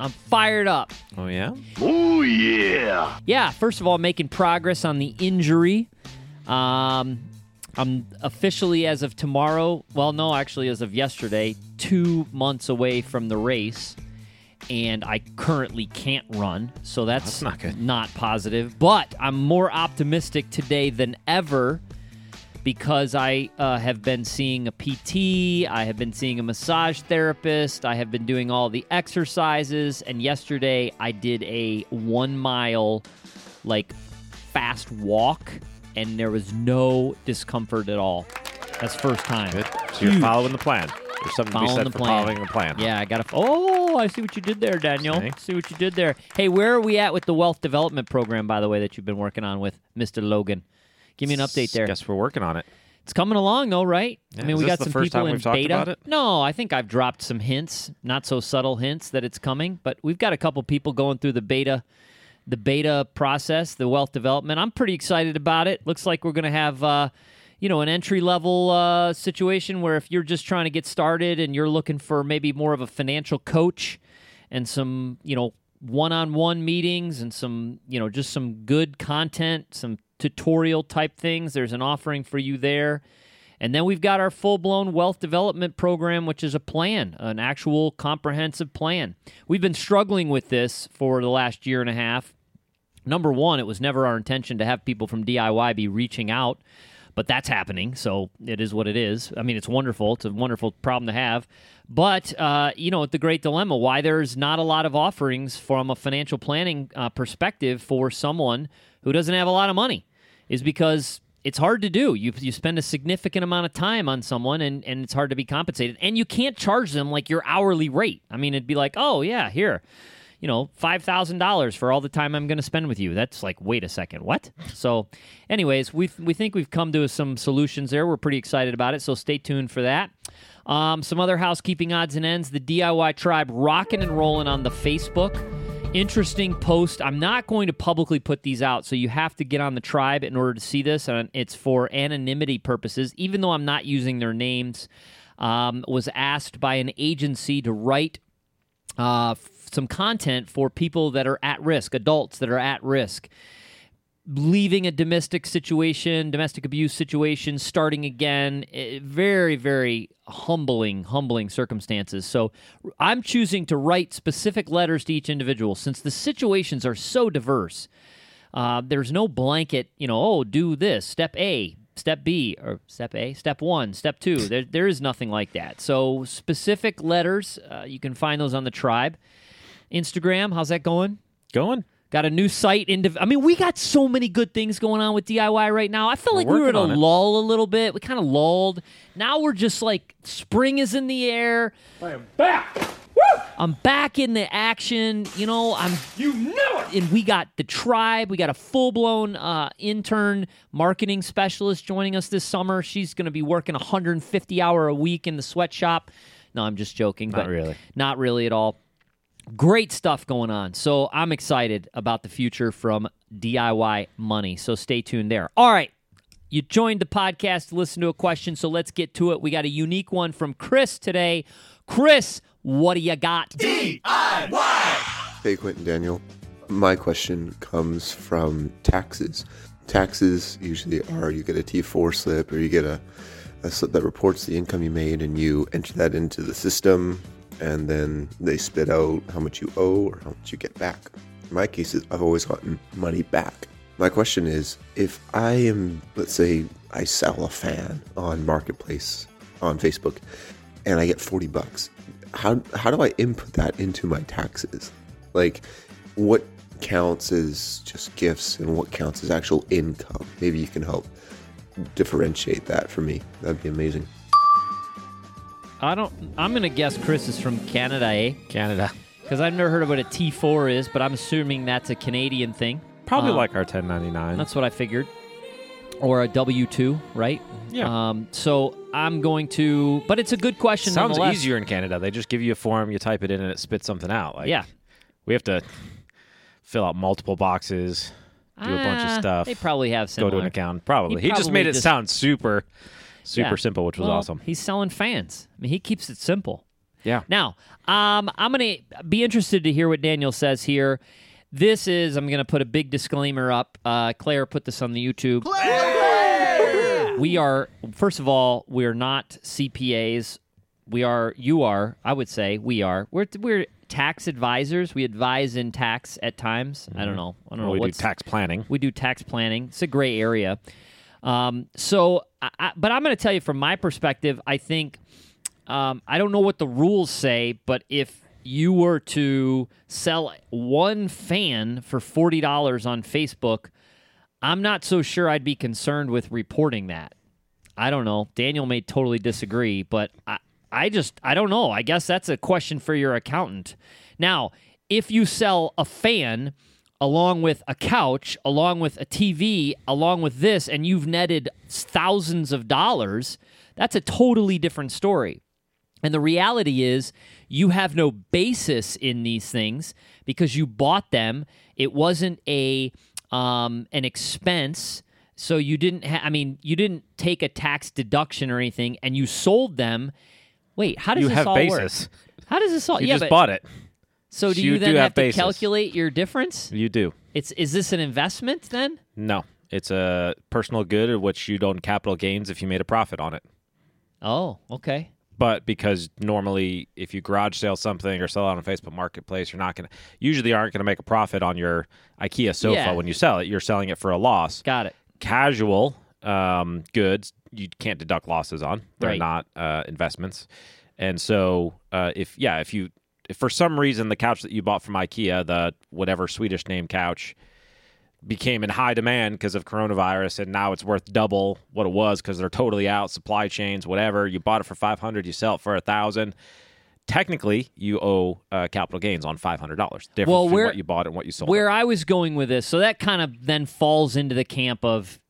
I'm fired up. Oh, yeah? Oh, yeah. Yeah, first of all, making progress on the injury. Um, I'm officially, as of tomorrow, well, no, actually, as of yesterday, two months away from the race. And I currently can't run. So that's, That's not good. not positive. But I'm more optimistic today than ever because I uh, have been seeing a PT, I have been seeing a massage therapist, I have been doing all the exercises, and yesterday I did a one mile, like, fast walk, and there was no discomfort at all. That's first time. Good. So you're Huge. following the plan. There's something to be Following said the for plan. following the plan. Yeah, I got to. Oh, I see what you did there, Daniel. See? See what you did there. Hey, where are we at with the wealth development program, by the way, that you've been working on with Mr. Logan? Give me an update there. Guess we're working on it. It's coming along though, right? Yeah, I mean, we got some people in beta. No, I think I've dropped some hints, not so subtle hints that it's coming, but we've got a couple people going through the beta the beta process, the wealth development. I'm pretty excited about it. Looks like we're going to have uh, you know, an entry level uh, situation where if you're just trying to get started and you're looking for maybe more of a financial coach and some, you know, one-on-one meetings and some, you know, just some good content, some tutorial type things, there's an offering for you there. And then we've got our full blown wealth development program, which is a plan, an actual comprehensive plan. We've been struggling with this for the last year and a half. Number one, it was never our intention to have people from DIY be reaching out, but that's happening. So it is what it is. I mean, it's wonderful. It's a wonderful problem to have. But, uh, you know, the great dilemma why there's not a lot of offerings from a financial planning uh, perspective for someone who doesn't have a lot of money is because it's hard to do. You, you spend a significant amount of time on someone and, and it's hard to be compensated. And you can't charge them like your hourly rate. I mean, it'd be like, oh, yeah, here, you know, $5,000 for all the time I'm going to spend with you. That's like, wait a second, what? So, anyways, we we think we've come to some solutions there. We're pretty excited about it. So, stay tuned for that. Um, some other housekeeping odds and ends. The DIY tribe rocking and rolling on the Facebook. Interesting post. I'm not going to publicly put these out, so you have to get on the tribe in order to see this. And it's for anonymity purposes, even though I'm not using their names. Um, was asked by an agency to write uh, some content for people that are at risk, adults that are at risk leaving a domestic situation, domestic abuse situation, starting again. eh, Very, very humbling, humbling circumstances. So I'm choosing to write specific letters to each individual since the situations are so diverse. Uh, there's no blanket, you know, oh, do this, step A, step B, or step A, step one, step two. There, there is nothing like that. So specific letters, uh, you can find those on the tribe. Instagram, how's that going? Going? Got a new site. Into, I mean, we got so many good things going on with DIY right now. I felt We're like we were in a working on it. lull a little bit. We kind of lulled. Now we're just like spring is in the air. I am back. Woo! I'm back in the action. You know, I'm You know it. and we got the tribe. We got a full blown uh, intern marketing specialist joining us this summer. She's going to be working 150 hour a week in the sweatshop. No, I'm just joking. Not but really. Not really at all. Great stuff going on. So I'm excited about the future from DIY Money. So stay tuned there. All right. You joined the podcast to listen to a question, so let's get to it. We got a unique one from Chris today. Chris, what do you got? DIY! Hey, Quentin Daniel. My question comes from taxes. Taxes usually are you get a T4 slip or you get a, a slip that reports the income you made and you enter that into the system and then they spit out how much you owe or how much you get back. In my cases, I've always gotten money back. My question is if I am, let's say, I sell a fan on Marketplace on Facebook and I get 40 bucks, how, how do I input that into my taxes? Like, what counts as just gifts and what counts as actual income? Maybe you can help differentiate that for me. That'd be amazing. I don't. I'm gonna guess Chris is from Canada, eh? Canada. Because I've never heard of what a T4 is, but I'm assuming that's a Canadian thing. Probably Um, like our 1099. That's what I figured. Or a W 2, right? Yeah. Um, so I'm going to, but it's a good question. Sounds easier in Canada. They just give you a form, you type it in, and it spits something out. Like, Yeah. we have to fill out multiple boxes, do a bunch of Ah, stuff, They probably have go to an account. Probably. He He, just made it just- sound super, super Yeah. simple, which was Well, awesome. He's selling fans. I mean, he keeps it simple. Yeah. Now, um, I'm going to be interested to hear what Daniel says here. This is, I'm going to put a big disclaimer up. Uh, Claire put this on the YouTube. We are, first of all, we're not CPAs. We are, you are, I would say, we are. We're, we're tax advisors. We advise in tax at times. I don't know. I don't Well, know we do tax planning. we do tax planning. It's a gray area. Um, so, I, but I'm going to tell you from my perspective, I think um, I don't know what the rules say, but if you were to sell one fan for forty dollars on Facebook, I'm not so sure I'd be concerned with reporting that. I don't know. Daniel may totally disagree, but I, I just I don't know. I guess that's a question for your accountant. Now, if you sell a fan along with a couch, along with a TV, along with this, and you've netted thousands of dollars, that's a totally different story. And the reality is, you have no basis in these things because you bought them. It wasn't a um, an expense, so you didn't. Ha- I mean, you didn't take a tax deduction or anything, and you sold them. Wait, how does You this have all basis. work? How does this all? You yeah, just but, bought it. So do you you, then do have, have to basis. calculate your difference? You do. It's is this an investment then? No, it's a personal good of which you'd own capital gains if you made a profit on it. Oh, okay. But because normally, if you garage sale something or sell it on a Facebook Marketplace, you're not going to usually aren't going to make a profit on your IKEA sofa Yeah. when you sell it. You're selling it for a loss. Got it. Casual um, goods you can't deduct losses on. They're Right. not uh, investments. And so, uh, if yeah, if you if for some reason the couch that you bought from IKEA, the whatever Swedish name couch, became in high demand because of coronavirus and now it's worth double what it was because they're totally out supply chains whatever you bought it for 500 you sell it for a thousand technically you owe uh, capital gains on $500 difference Well, between where- what you bought and what you sold Where it. I was going with this, so that kind of then falls into the camp of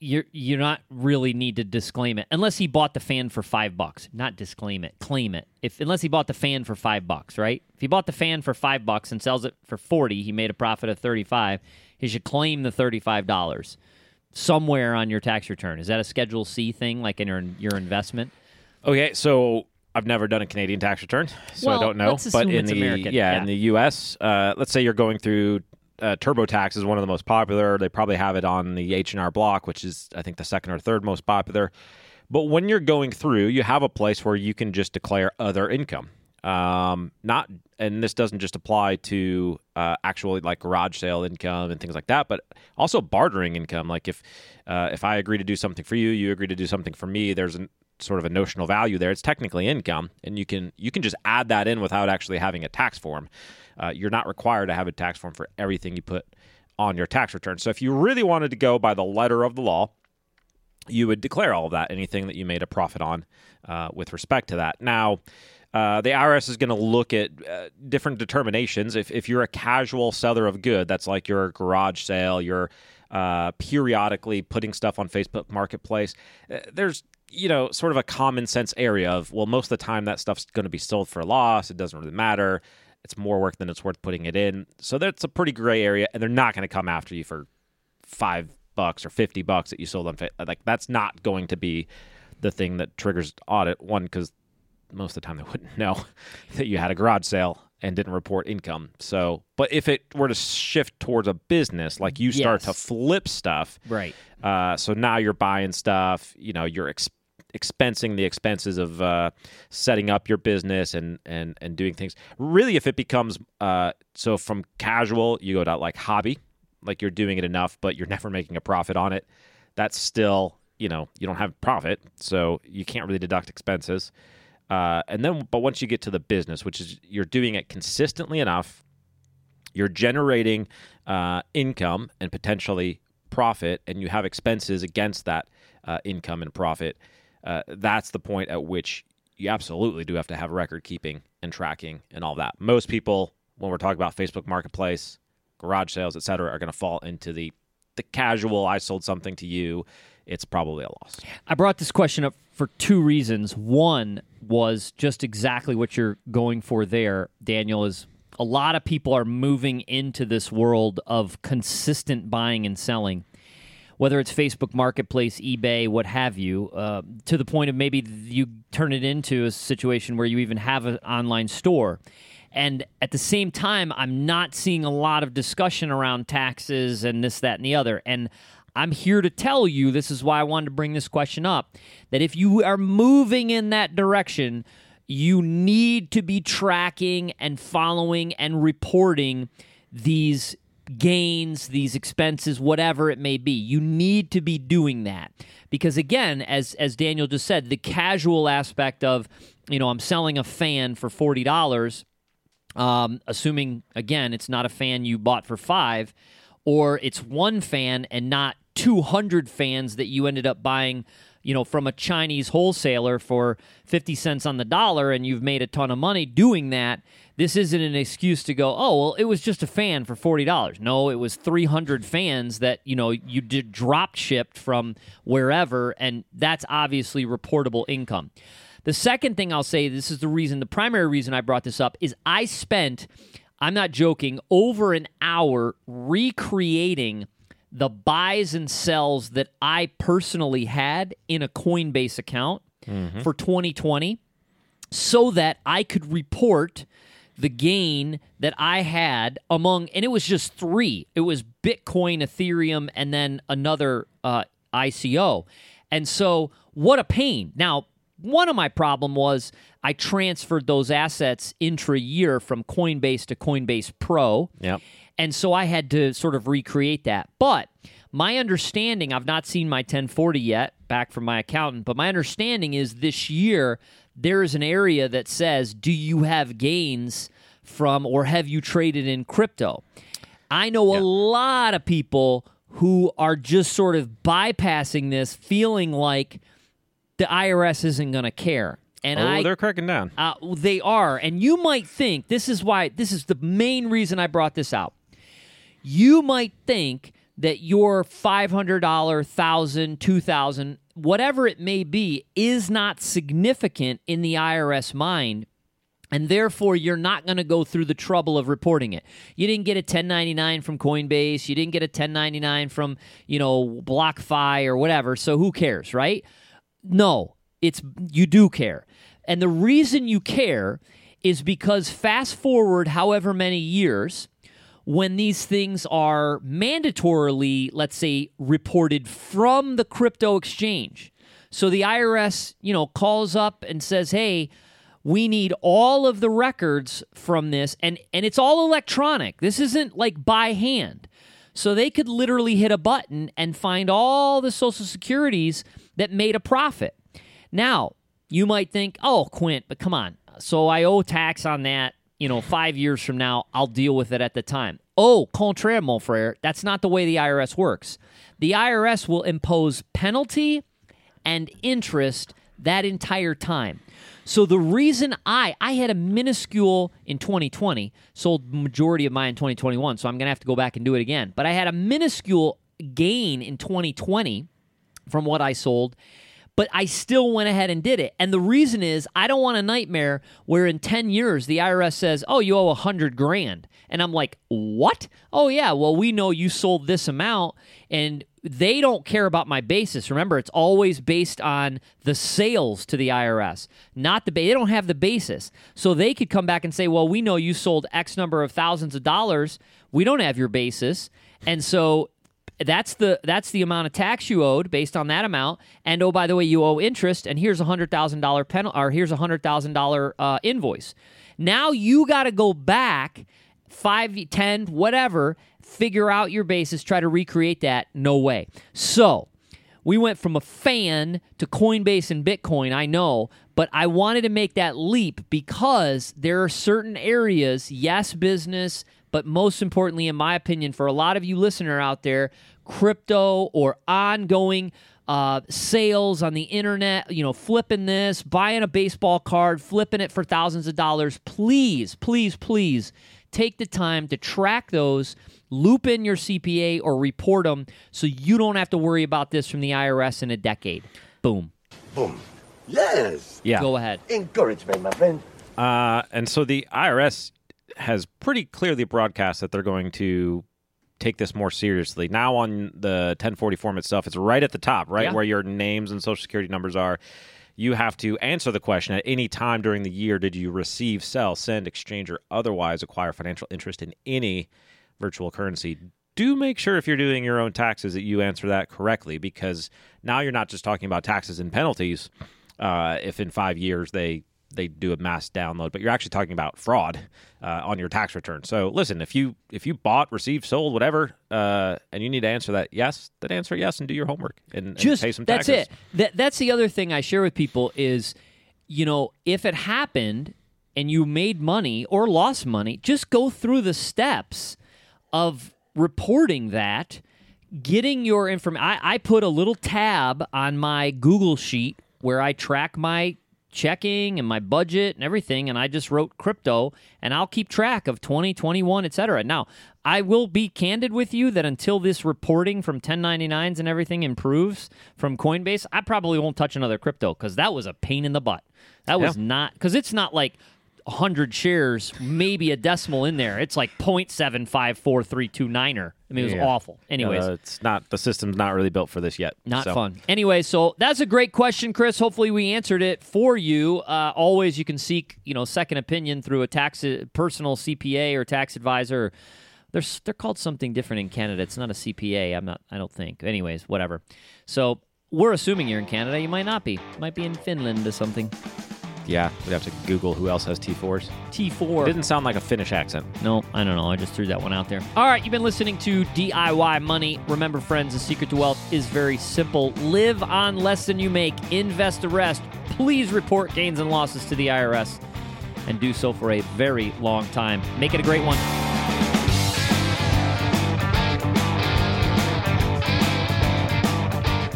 you're you're not really need to disclaim it unless he bought the fan for five bucks. Not disclaim it, claim it. If unless he bought the fan for five bucks, right? If he bought the fan for five bucks and sells it for forty, he made a profit of thirty five. He should claim the thirty five dollars somewhere on your tax return. Is that a Schedule C thing, like in your your investment? okay so i've never done a canadian tax return so Well, i don't know let's but in it's the American, yeah, yeah. in the us uh, let's say you're going through uh, TurboTax is one of the most popular. They probably have it on the H and R Block, which is I think the second or third most popular. But when you're going through, you have a place where you can just declare other income. Um, not, and this doesn't just apply to uh, actually like garage sale income and things like that, but also bartering income. Like if uh, if I agree to do something for you, you agree to do something for me. There's an sort of a notional value there. It's technically income, and you can you can just add that in without actually having a tax form. Uh, you're not required to have a tax form for everything you put on your tax return. So if you really wanted to go by the letter of the law, you would declare all of that, anything that you made a profit on uh, with respect to that. Now, uh, the IRS is going to look at uh, different determinations. If, if you're a casual seller of good, that's like your garage sale, you're uh, periodically putting stuff on Facebook Marketplace, uh, there's you know sort of a common sense area of well, most of the time that stuff's going to be sold for a loss. It doesn't really matter. It's more work than it's worth putting it in. So that's a pretty gray area, and they're not going to come after you for five bucks or 50 bucks that you sold on Fa- like that's not going to be the thing that triggers audit one because most of the time they wouldn't know that you had a garage sale and didn't report income so but if it were to shift towards a business like you start Yes. to flip stuff Right. uh, so now you're buying stuff you know you're ex- expensing the expenses of uh, setting up your business and and and doing things really if it becomes uh, so from casual you go to like hobby like you're doing it enough but you're never making a profit on it that's still you know you don't have profit so you can't really deduct expenses uh, and then but once you get to the business which is you're doing it consistently enough you're generating uh, income and potentially profit, and you have expenses against that uh, income and profit. Uh, that's the point at which you absolutely do have to have record keeping and tracking and all that. Most people when we're talking about Facebook Marketplace, garage sales, et cetera, are going to fall into the the casual. I sold something to you. It's probably a loss. I brought this question up for two reasons. One was just exactly what you're going for there, Daniel. Is a lot of people are moving into this world of consistent buying and selling whether it's Facebook Marketplace, eBay, what have you, uh, to the point of maybe you turn it into a situation where you even have an online store. And at the same time, I'm not seeing a lot of discussion around taxes and this, that, and the other. And I'm here to tell you this is why I wanted to bring this question up that if you are moving in that direction, you need to be tracking and following and reporting these gains, these expenses, whatever it may be. You need to be doing that. Because again, as as Daniel just said, the casual aspect of, you know, I'm selling a fan for $40, um, assuming again it's not a fan you bought for 5 or it's one fan and not 200 fans that you ended up buying you know, from a Chinese wholesaler for 50 cents on the dollar and you've made a ton of money doing that, this isn't an excuse to go, oh, well, it was just a fan for $40. No, it was 300 fans that, you know, you did drop shipped from wherever, and that's obviously reportable income. The second thing I'll say, this is the reason, the primary reason I brought this up, is I spent, I'm not joking, over an hour recreating the buys and sells that I personally had in a Coinbase account mm-hmm. for 2020 so that I could report the gain that I had among, and it was just three. It was Bitcoin, Ethereum, and then another uh, ICO. And so, what a pain. Now, one of my problem was I transferred those assets intra year from Coinbase to Coinbase Pro. Yep. And so I had to sort of recreate that. But my understanding, I've not seen my 1040 yet back from my accountant, but my understanding is this year there is an area that says, Do you have gains from or have you traded in crypto? I know yeah. a lot of people who are just sort of bypassing this, feeling like the IRS isn't going to care. And oh, I, they're cracking down. Uh, they are, and you might think this is why. This is the main reason I brought this out you might think that your $500, 1000 2000 whatever it may be, is not significant in the IRS mind. And therefore, you're not going to go through the trouble of reporting it. You didn't get a 1099 from Coinbase. You didn't get a 1099 from, you know, BlockFi or whatever. So who cares, right? No, it's you do care. And the reason you care is because fast forward however many years, when these things are mandatorily, let's say, reported from the crypto exchange. So the IRS, you know, calls up and says, "Hey, we need all of the records from this and and it's all electronic. This isn't like by hand." So they could literally hit a button and find all the social securities that made a profit. Now, you might think, "Oh, Quint, but come on. So I owe tax on that you know, five years from now, I'll deal with it at the time. Oh, contraire, mon frere, that's not the way the IRS works. The IRS will impose penalty and interest that entire time. So the reason I I had a minuscule in 2020, sold majority of mine in 2021, so I'm going to have to go back and do it again. But I had a minuscule gain in 2020 from what I sold but I still went ahead and did it. And the reason is I don't want a nightmare where in 10 years the IRS says, "Oh, you owe a 100 grand." And I'm like, "What?" "Oh yeah, well we know you sold this amount and they don't care about my basis. Remember, it's always based on the sales to the IRS, not the they don't have the basis. So they could come back and say, "Well, we know you sold X number of thousands of dollars. We don't have your basis." And so that's the that's the amount of tax you owed based on that amount. And oh, by the way, you owe interest. And here's a hundred thousand dollar penalty, or here's a hundred thousand uh, invoice. Now you got to go back five, ten, whatever, figure out your basis, try to recreate that. No way. So we went from a fan to Coinbase and Bitcoin. I know, but I wanted to make that leap because there are certain areas, yes, business but most importantly, in my opinion, for a lot of you listener out there, crypto or ongoing uh, sales on the internet, you know, flipping this, buying a baseball card, flipping it for thousands of dollars, please, please, please take the time to track those, loop in your CPA or report them so you don't have to worry about this from the IRS in a decade. Boom. Boom. Yes. Yeah. Go ahead. Encouragement, my friend. Uh, and so the IRS has pretty clearly broadcast that they're going to take this more seriously. Now on the 1040 form itself, it's right at the top, right Yeah. where your names and social security numbers are. You have to answer the question at any time during the year did you receive, sell, send, exchange, or otherwise acquire financial interest in any virtual currency? Do make sure if you're doing your own taxes that you answer that correctly because now you're not just talking about taxes and penalties. Uh, if in five years they they do a mass download, but you're actually talking about fraud uh, on your tax return. So listen, if you if you bought, received, sold, whatever, uh, and you need to answer that yes, then answer yes and do your homework and, and just pay some taxes. that's it. That that's the other thing I share with people is, you know, if it happened and you made money or lost money, just go through the steps of reporting that, getting your information. I put a little tab on my Google sheet where I track my checking and my budget and everything and I just wrote crypto and I'll keep track of 2021 etc. Now, I will be candid with you that until this reporting from 1099s and everything improves from Coinbase, I probably won't touch another crypto cuz that was a pain in the butt. That was Yeah. not cuz it's not like 100 shares, maybe a decimal in there. It's like 0.754329er. I mean, it was Yeah. awful. Anyways, Uh, it's not the system's not really built for this yet. not So, fun. Anyway, so that's a great question, Chris. Hopefully, we answered it for you. Uh, always, you can seek you know second opinion through a tax personal CPA or tax advisor. They're they're called something different in Canada. It's not a CPA. I'm not. I don't think. Anyways, whatever. So we're assuming you're in Canada. You might not be. Might be in Finland or something. Yeah, we'd have to Google who else has T4s. T4. Didn't sound like a Finnish accent. No, I don't know. I just threw that one out there. All right, you've been listening to DIY Money. Remember, friends, the secret to wealth is very simple. Live on less than you make, invest the rest. Please report gains and losses to the IRS and do so for a very long time. Make it a great one.